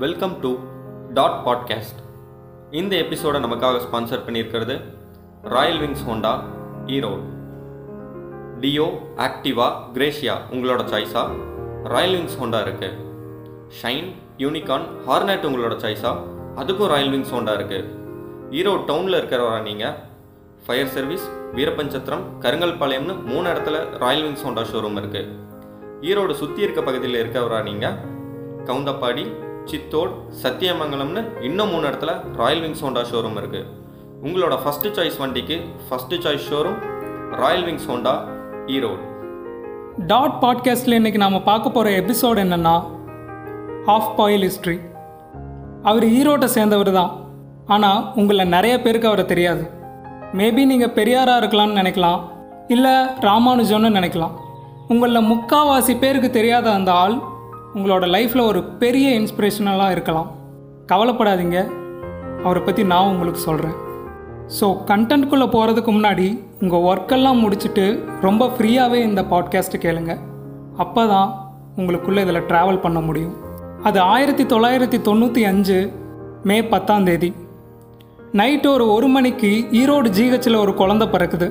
Welcome to dot podcast இந்த எபிசோடை நமக்காக ஸ்பான்சர் பண்ணியிருக்கிறது Royal Wings Honda Erode Dio Activa Grazia உங்களோட சாய்ஸா ராயல் விங்ஸ் ஹோண்டா இருக்குது ஷைன் யூனிகான் ஹார்னெட் உங்களோட சாய்ஸா அதுக்கும் ராயல் விங்ஸ் ஹோண்டா இருக்குது ஈரோடு டவுனில் இருக்கிறவரா நீங்கள் ஃபயர் சர்வீஸ் வீரபஞ்சத்திரம் கருங்கல்பாளையம்னு மூணு இடத்துல ராயல் விங்ஸ் ஹோண்டா ஷோரூம் இருக்குது ஈரோடு சுற்றி இருக்க பகுதியில் இருக்கிறவரா நீங்கள் கவுந்தப்பாடி சித்தோட் சத்தியமங்கலம்னு இன்னும் மூணு இடத்துல ராயல் விங்ஸ் ஹோண்டா ஷோரூம் இருக்குது உங்களோட ஃபஸ்ட்டு சாய்ஸ் வண்டிக்கு first choice showroom Royal Wings Honda Erode. Dot பாட்காஸ்டில் இன்றைக்கி நாம் பார்க்க போகிற எபிசோடு என்னென்னா ஆஃப் பாயில் ஹிஸ்ட்ரி அவர் ஈரோட்டை சேர்ந்தவர் தான். ஆனால் உங்களை நிறைய பேருக்கு அவரை தெரியாது. மேபி நீங்கள் பெரியாராக இருக்கலாம்னு நினைக்கலாம். இல்லை ராமானுஜம்னு நினைக்கலாம். உங்களில் முக்காவாசி பேருக்கு தெரியாத அந்த ஆள் உங்களோட லைஃப்பில் ஒரு பெரிய இன்ஸ்பிரேஷனலாக இருக்கலாம். கவலைப்படாதீங்க. அவரை பற்றி நான் உங்களுக்கு சொல்கிறேன் ஸோ கண்டென்ட்குள்ளே போகிறதுக்கு முன்னாடி உங்கள் ஒர்க்கெல்லாம் முடிச்சுட்டு ரொம்ப ஃப்ரீயாகவே இந்த பாட்காஸ்ட்டு கேளுங்க. அப்போ தான் உங்களுக்குள்ளே இதில் ட்ராவல் பண்ண முடியும். அது ஆயிரத்தி தொள்ளாயிரத்தி தொண்ணூற்றி அஞ்சு மே பத்தாம் தேதி. நைட்டு ஒரு ஒரு மணிக்கு ஈரோடு ஜிஹெச்சில் ஒரு குழந்த பிறக்குது.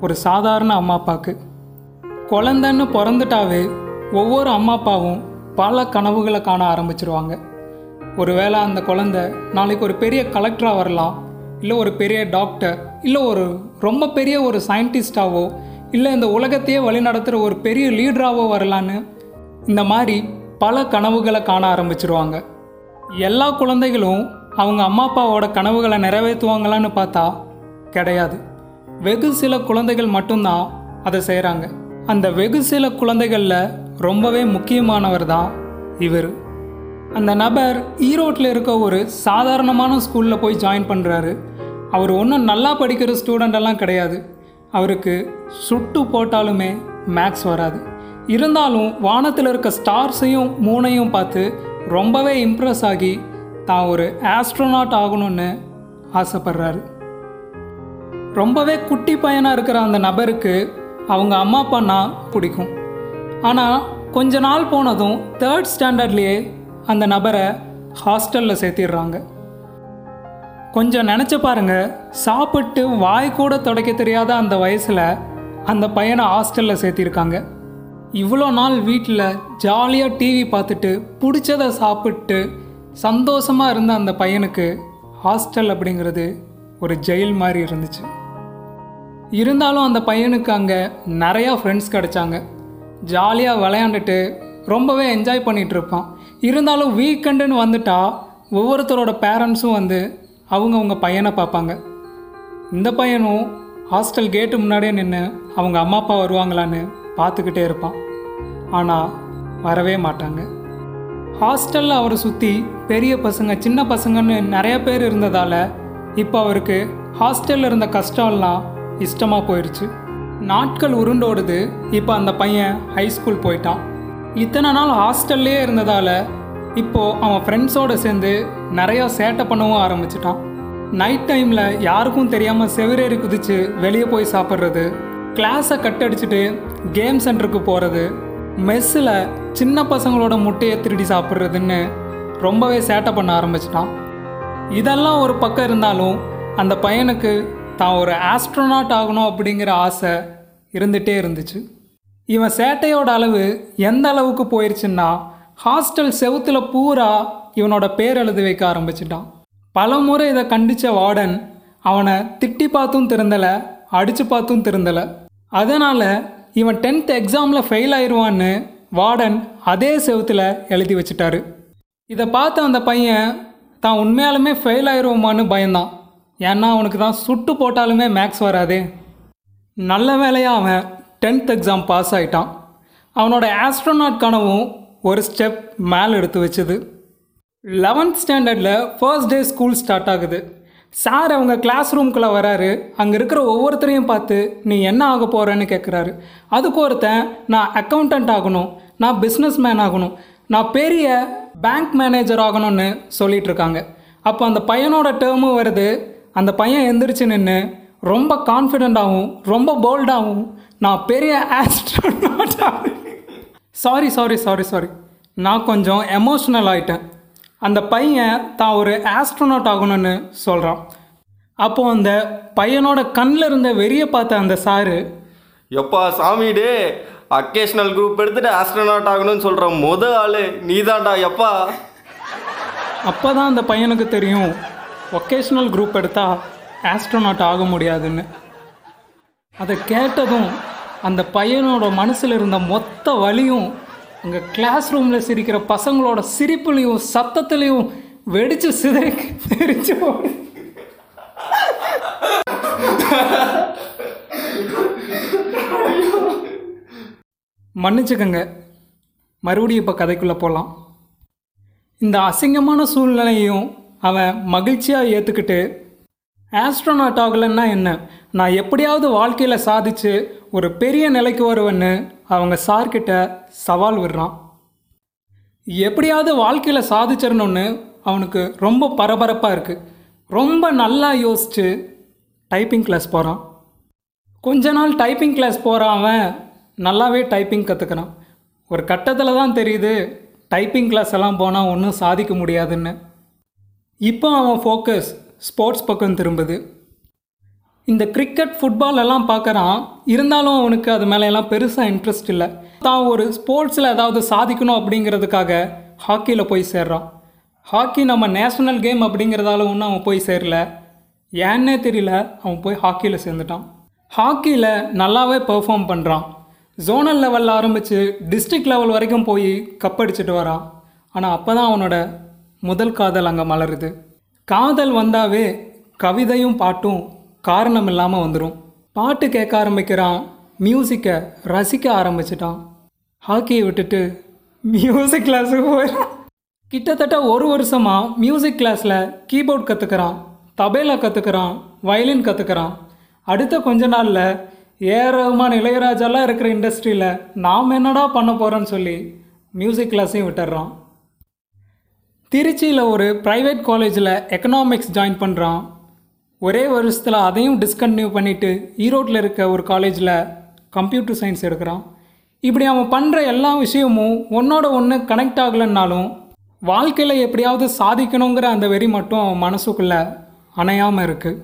ஒரு சாதாரண அம்மா அப்பாவுக்கு குழந்தைன்னு பிறந்துட்டாவே ஒவ்வொரு அம்மா அப்பாவும் பல கனவுகளை காண ஆரம்பிச்சிருவாங்க. ஒருவேளை அந்த குழந்தை நாளைக்கு ஒரு பெரிய கலெக்டராக வரலாம் இல்லை ஒரு பெரிய டாக்டர் இல்லை ஒரு ரொம்ப பெரிய ஒரு சயின்டிஸ்டாவோ இல்லை இந்த உலகத்தையே வழிநடத்துகிற ஒரு பெரிய லீடராகவோ வரலான்னு இந்த மாதிரி பல கனவுகளை காண ஆரம்பிச்சிருவாங்க. எல்லா குழந்தைகளும் அவங்க அம்மா அப்பாவோட கனவுகளை நிறைவேற்றுவாங்களான்னு பார்த்தா கிடையாது. வெகு சில குழந்தைகள் மட்டும்தான் அதை செய்கிறாங்க அந்த வெகு சில குழந்தைகளில் ரொம்பவே முக்கியமானவர் தான் இவர். அந்த நபர் ஈரோட்டில் இருக்க ஒரு சாதாரணமான ஸ்கூலில் போய் ஜாயின் பண்ணுறாரு அவர் ஒன்றும் நல்லா படிக்கிற ஸ்டூடெண்ட் எல்லாம் கிடையாது. அவருக்கு சுட்டு போட்டாலுமே மேக்ஸ் வராது. இருந்தாலும் வானத்தில் இருக்க ஸ்டார்ஸையும் மூணையும் பார்த்து ரொம்பவே இம்ப்ரெஸ் ஆகி தான் ஒரு ஆஸ்ட்ரோனாட் ஆகணும்னு ஆசைப்படுறாரு. ரொம்பவே குட்டி பையனாக இருக்கிற அந்த நபருக்கு அவங்க அம்மா அப்பான்னா பிடிக்கும். ஆனால் கொஞ்ச நாள் போனதும் தேர்ட் ஸ்டாண்டர்ட்லேயே அந்த நபரை ஹாஸ்டலில் சேர்த்திடுறாங்க. கொஞ்சம் நினச்சி பாருங்க சாப்பிட்டு வாய் கூட துடைக்க தெரியாத அந்த வயசில் அந்த பையனை ஹாஸ்டலில் சேர்த்திருக்காங்க. இவ்வளோ நாள் வீட்டில் ஜாலியாக டிவி பார்த்துட்டு பிடிச்சதை சாப்பிட்டு சந்தோஷமாக இருந்த அந்த பையனுக்கு ஹாஸ்டல் அப்படிங்கிறது ஒரு ஜெயில் மாதிரி இருந்துச்சு. இருந்தாலும் அந்த பையனுக்கு அங்கே நிறையா ஃப்ரெண்ட்ஸ் கிடச்சாங்க. ஜாலியாக விளையாண்டுட்டு ரொம்பவே என்ஜாய் பண்ணிகிட்டு இருப்பான் இருந்தாலும் வீக்கெண்டுன்னு வந்துட்டா ஒவ்வொருத்தரோட பேரண்ட்ஸும் வந்து அவங்கவுங்க பையனை பார்ப்பாங்க. இந்த பையனும் ஹாஸ்டல் கேட்டு முன்னாடியே நின்று அவங்க அம்மா அப்பா வருவாங்களான்னு பார்த்துக்கிட்டே இருப்பான். ஆனால் வரவே மாட்டாங்க. ஹாஸ்டலில் அவரை சுற்றி பெரிய பசங்க சின்ன பசங்கன்னு நிறைய பேர் இருந்ததால் இப்போ அவருக்கு ஹாஸ்டலில் இருந்த கஷ்டம்லாம் இஷ்டமாக போயிடுச்சு நாட்கள் உருண்டோடுது. இப்போ அந்த பையன் ஹை ஸ்கூல் போயிட்டான். இத்தனை நாள் ஹாஸ்டல்லே இருந்ததால் இப்போது அவன் ஃப்ரெண்ட்ஸோடு சேர்ந்து நிறையா சேட்டை பண்ணவும் ஆரம்பிச்சிட்டான். நைட் டைமில் யாருக்கும் தெரியாமல் செவிரேறி குதித்து வெளியே போய் சாப்பிட்றது கிளாஸை கட் அடிச்சுட்டு கேம் சென்டருக்கு போகிறது மெஸ்ஸில் சின்ன பசங்களோட முட்டையை திருடி சாப்பிட்றதுன்னு ரொம்பவே சேட்டை பண்ண ஆரம்பிச்சிட்டான். இதெல்லாம் ஒரு பக்கம் இருந்தாலும் அந்த பையனுக்கு தான் ஒரு ஆஸ்ட்ரோனாட் ஆகணும் அப்படிங்கிற ஆசை இருந்துகிட்டே இருந்துச்சு. இவன் சேட்டையோட அளவு எந்த அளவுக்கு போயிடுச்சுன்னா ஹாஸ்டல் செவுத்தில் பூரா இவனோட பேர் எழுதி வைக்க ஆரம்பிச்சிட்டான். பல முறை இதை கண்டித்த வார்டன் அவனை திட்டி பார்த்தும் திருந்தலை அடித்து பார்த்தும் திருந்தலை. அதனால் இவன் டென்த் எக்ஸாமில் ஃபெயில் ஆயிடுவான்னு வார்டன் அதே செவுத்தில் எழுதி வச்சிட்டாரு. இதை பார்த்த அந்த பையன் தான் உண்மையாலுமே ஃபெயில் ஆயிடுவோமான்னு பயந்தான். ஏன்னா அவனுக்கு தான் சுட்டு போட்டாலுமே மேக்ஸ் வராதே. நல்ல வேலையாக அவன் டென்த் எக்ஸாம் பாஸ் ஆகிட்டான் அவனோட ஆஸ்ட்ரோனாட் கனவும் ஒரு ஸ்டெப் மேலே எடுத்து வச்சுது. லெவன்த் ஸ்டாண்டர்டில் ஃபர்ஸ்ட் டே ஸ்கூல் ஸ்டார்ட் ஆகுது. சார் அவங்க கிளாஸ் ரூம்குள்ளே வராரு. அங்கே இருக்கிற ஒவ்வொருத்தரையும் பார்த்து நீ என்ன ஆக போகிறேன்னு கேட்குறாரு அதுக்கு ஒருத்தன் நான் அக்கௌண்டன்ட் ஆகணும். நான் பிஸ்னஸ் மேன் ஆகணும். நான் பெரிய பேங்க் மேனேஜர் ஆகணும்னு சொல்லிகிட்ருக்காங்க அப்போ அந்த பையனோட டேர்மும் வருது அந்த பையன் எந்திரிச்சு நின்று ரொம்ப கான்ஃபிடெண்ட்டாகவும் ரொம்ப போல்டாகவும் நான் பெரிய astronaut sorry sorry sorry sorry நான் கொஞ்சம் எமோஷ்னல் ஆயிட்டேன். அந்த பையன் தான் ஒரு ஆஸ்ட்ரோனாட் ஆகணும்னு சொல்கிறான் அப்போ அந்த பையனோட கண்ணில் இருந்த வெறியை பார்த்த அந்த சாரு எப்பா சாமி டே அக்கேஷனல் குரூப் எடுத்துட்டு ஆஸ்ட்ரோனாட் ஆகணும்னு சொல்கிற முத ஆளு நீதான்டா எப்பா? அப்போ தான் அந்த பையனுக்கு தெரியும். ஒகேஷ்னல் குரூப் எடுத்தால் ஆஸ்ட்ரோனாட் ஆக முடியாதுன்னு. அதை கேட்டதும் அந்த பையனோட மனசில் இருந்த மொத்த வலியும் அங்கே கிளாஸ் ரூமில் சிரிக்கிற பசங்களோட சிரிப்புலையும் சத்தத்துலேயும் வெடிச்சு சிதறி தெரிஞ்சு போடு மன்னிச்சுக்கங்க. மறுபடியும் இப்போ கதைக்குள்ளே போகலாம் இந்த அசிங்கமான சூழ்நிலையும் அவன் மகிழ்ச்சியாக ஏற்றுக்கிட்டு ஆஸ்ட்ரோனாட் ஆகலைன்னா என்ன? நான் எப்படியாவது வாழ்க்கையில் சாதிச்சு ஒரு பெரிய நிலைக்கு வருவேன்னு அவங்க சார்கிட்ட சவால் விடுறான். எப்படியாவது வாழ்க்கையில் சாதிச்சிடணும்னு அவனுக்கு ரொம்ப பரபரப்பாக இருக்குது ரொம்ப நல்லா யோசித்து டைப்பிங் கிளாஸ் போகிறான் கொஞ்ச நாள் டைப்பிங் கிளாஸ் போகிறான் அவன் நல்லாவே டைப்பிங் கற்றுக்கிறான் ஒரு கட்டத்தில் தான் தெரியுது டைப்பிங் கிளாஸ் எல்லாம் போனால் ஒன்றும் சாதிக்க முடியாதுன்னு. இப்போ அவன் ஃபோக்கஸ் ஸ்போர்ட்ஸ் பக்கம் திரும்புது. இந்த கிரிக்கெட் ஃபுட்பால் எல்லாம் பார்க்குறான். இருந்தாலும் அவனுக்கு அது மேலே எல்லாம் பெருசாக இன்ட்ரெஸ்ட் இல்லை. தான் ஒரு ஸ்போர்ட்ஸில் ஏதாவது சாதிக்கணும் அப்படிங்கிறதுக்காக ஹாக்கியில் போய் சேர்றான். ஹாக்கி நம்ம நேஷ்னல் கேம் அப்படிங்கிறதால ஒன்றும் அவன் போய் சேரல. ஏன்னே தெரியல அவன் போய் ஹாக்கியில் சேர்ந்துட்டான். ஹாக்கியில் நல்லாவே பெர்ஃபார்ம் பண்ணுறான் ஜோனல் லெவலில் ஆரம்பித்து டிஸ்ட்ரிக்ட் லெவல் வரைக்கும் போய் கப் அடிச்சுட்டு வரான். ஆனால் அப்போ தான் அவனோட முதல் காதல் அங்கே மலருது. காதல் வந்தாவே கவிதையும் பாட்டும் காரணம் இல்லாமல் வந்துடும் பாட்டு கேட்க ஆரம்பிக்கிறான் மியூசிக்கை ரசிக்க ஆரம்பிச்சிட்டான். ஹாக்கியை விட்டுட்டு மியூசிக் கிளாஸுக்கு போயிடுறான் கிட்டத்தட்ட ஒரு வருஷமாக மியூசிக் கிளாஸில் கீபோர்ட் கற்றுக்கிறான் தபேலா கற்றுக்கிறான் வயலின் கற்றுக்கிறான் அடுத்த கொஞ்ச நாளில் ஏ இளையராஜாலாம் இருக்கிற இண்டஸ்ட்ரியில் நாம் என்னடா பண்ண போகிறோன்னு சொல்லி மியூசிக் கிளாஸையும் விட்டுடுறான் திருச்சியில் ஒரு ப்ரைவேட் காலேஜில் எக்கனாமிக்ஸ் ஜாயின் பண்ணுறான் ஒரே வருஷத்தில் அதையும் டிஸ்கண்டினியூ பண்ணிவிட்டு ஈரோட்டில் இருக்க ஒரு காலேஜில் கம்ப்யூட்டர் சயின்ஸ் எடுக்கிறான். இப்படி அவன் பண்ணுற எல்லா விஷயமும் ஒன்றோட ஒன்று கனெக்ட் ஆகலைன்னாலும் வாழ்க்கையில் எப்படியாவது சாதிக்கணுங்கிற அந்த வெறி மட்டும் அவன் மனசுக்குள்ளே அணையாமல் இருக்குது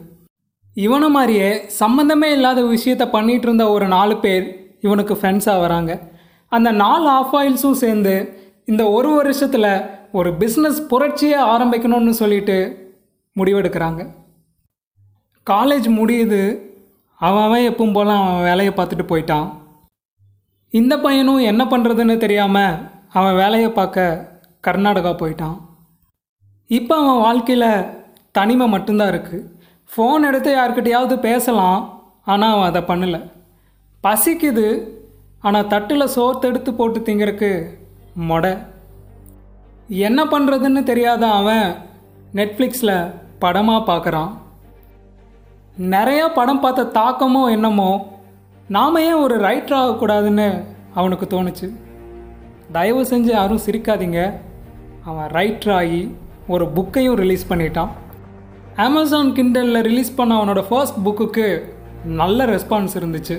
இவனை மாதிரியே சம்மந்தமே இல்லாத விஷயத்த பண்ணிகிட்டு இருந்த ஒரு நாலு பேர் இவனுக்கு ஃப்ரெண்ட்ஸாக வராங்க. அந்த நாலு ஆஃப் ஆயில்ஸும் சேர்ந்து இந்த ஒரு வருஷத்தில் ஒரு பிஸ்னஸ் புரட்சியை ஆரம்பிக்கணும்னு சொல்லிட்டு முடிவெடுக்கிறாங்க. காலேஜ் முடியுது அவன் அவன் எப்பவும் போல அவன் வேலையை பார்த்துட்டு போயிட்டான். இந்த பையனும் என்ன பண்ணுறதுன்னு தெரியாமல் அவன் வேலையை பார்க்க கர்நாடகா போயிட்டான். இப்போ அவன் வாழ்க்கையில் தனிமை மட்டும்தான் இருக்குது ஃபோன் எடுத்து யார்கிட்டயாவது பேசலாம் ஆனால் அவன் அதை பண்ணலை. பசிக்குது ஆனால் தட்டில் சோர்த்து எடுத்து போட்டு திங்கிறதுக்கு மொடை. என்ன பண்ணுறதுன்னு தெரியாத அவன் நெட்ஃப்ளிக்ஸில் படமாக பார்க்குறான் நிறையா படம் பார்த்த தாக்கமோ என்னமோ நாம ஏன் ஒரு ரைட்டர் ஆகக்கூடாதுன்னு அவனுக்கு தோணுச்சு. தயவு செஞ்சு யாரும் சிரிக்காதீங்க. அவன் ரைட்டர் ஆகி ஒரு புக்கையும் ரிலீஸ் பண்ணிட்டான். அமேசான் கிண்டலில் ரிலீஸ் பண்ண அவனோட ஃபர்ஸ்ட் புக்குக்கு நல்ல ரெஸ்பான்ஸ் இருந்துச்சு.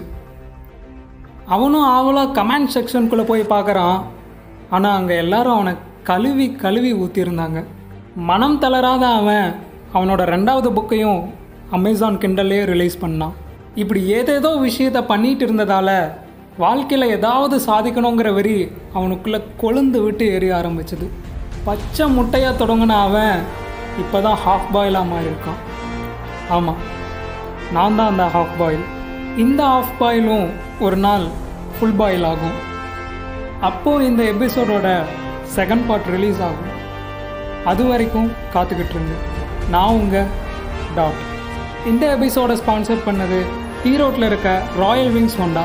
அவனும் ஆவலாக கமெண்ட் செக்ஷனுக்குள்ளே போய் பார்க்குறான் ஆனால் அங்கே எல்லாரும் அவனை கழுவி கழுவி ஊற்றிருந்தாங்க மனம் தளராத அவன் அவனோட ரெண்டாவது புக்கையும் அமேசான் கிண்டல்லே ரிலீஸ் பண்ணான். இப்படி ஏதேதோ விஷயத்த பண்ணிட்டு இருந்ததால் வாழ்க்கையில் ஏதாவது சாதிக்கணுங்கிற வெறி அவனுக்குள்ளே கொழுந்து விட்டு எரிய ஆரம்பிச்சது. பச்சை முட்டையாக தொடங்கின அவன் இப்போ தான் ஹாஃப் பாயிலாக மாறியிருக்கான். ஆமாம் நான் தான் அந்த ஹாஃப் பாயில் இந்த ஹாஃப் பாயிலும் ஒரு நாள் ஃபுல் பாயில் ஆகும். அப்போது இந்த எபிசோடோட செகண்ட் பார்ட் ரிலீஸ் ஆகும். அது வரைக்கும் காத்துக்கிட்டு இருங்க நான் உங்கள் டாட். இந்த எபிசோடை ஸ்பான்சர் பண்ணது ஈரோட்டில் இருக்க ராயல் விங்ஸ் ஹோண்டா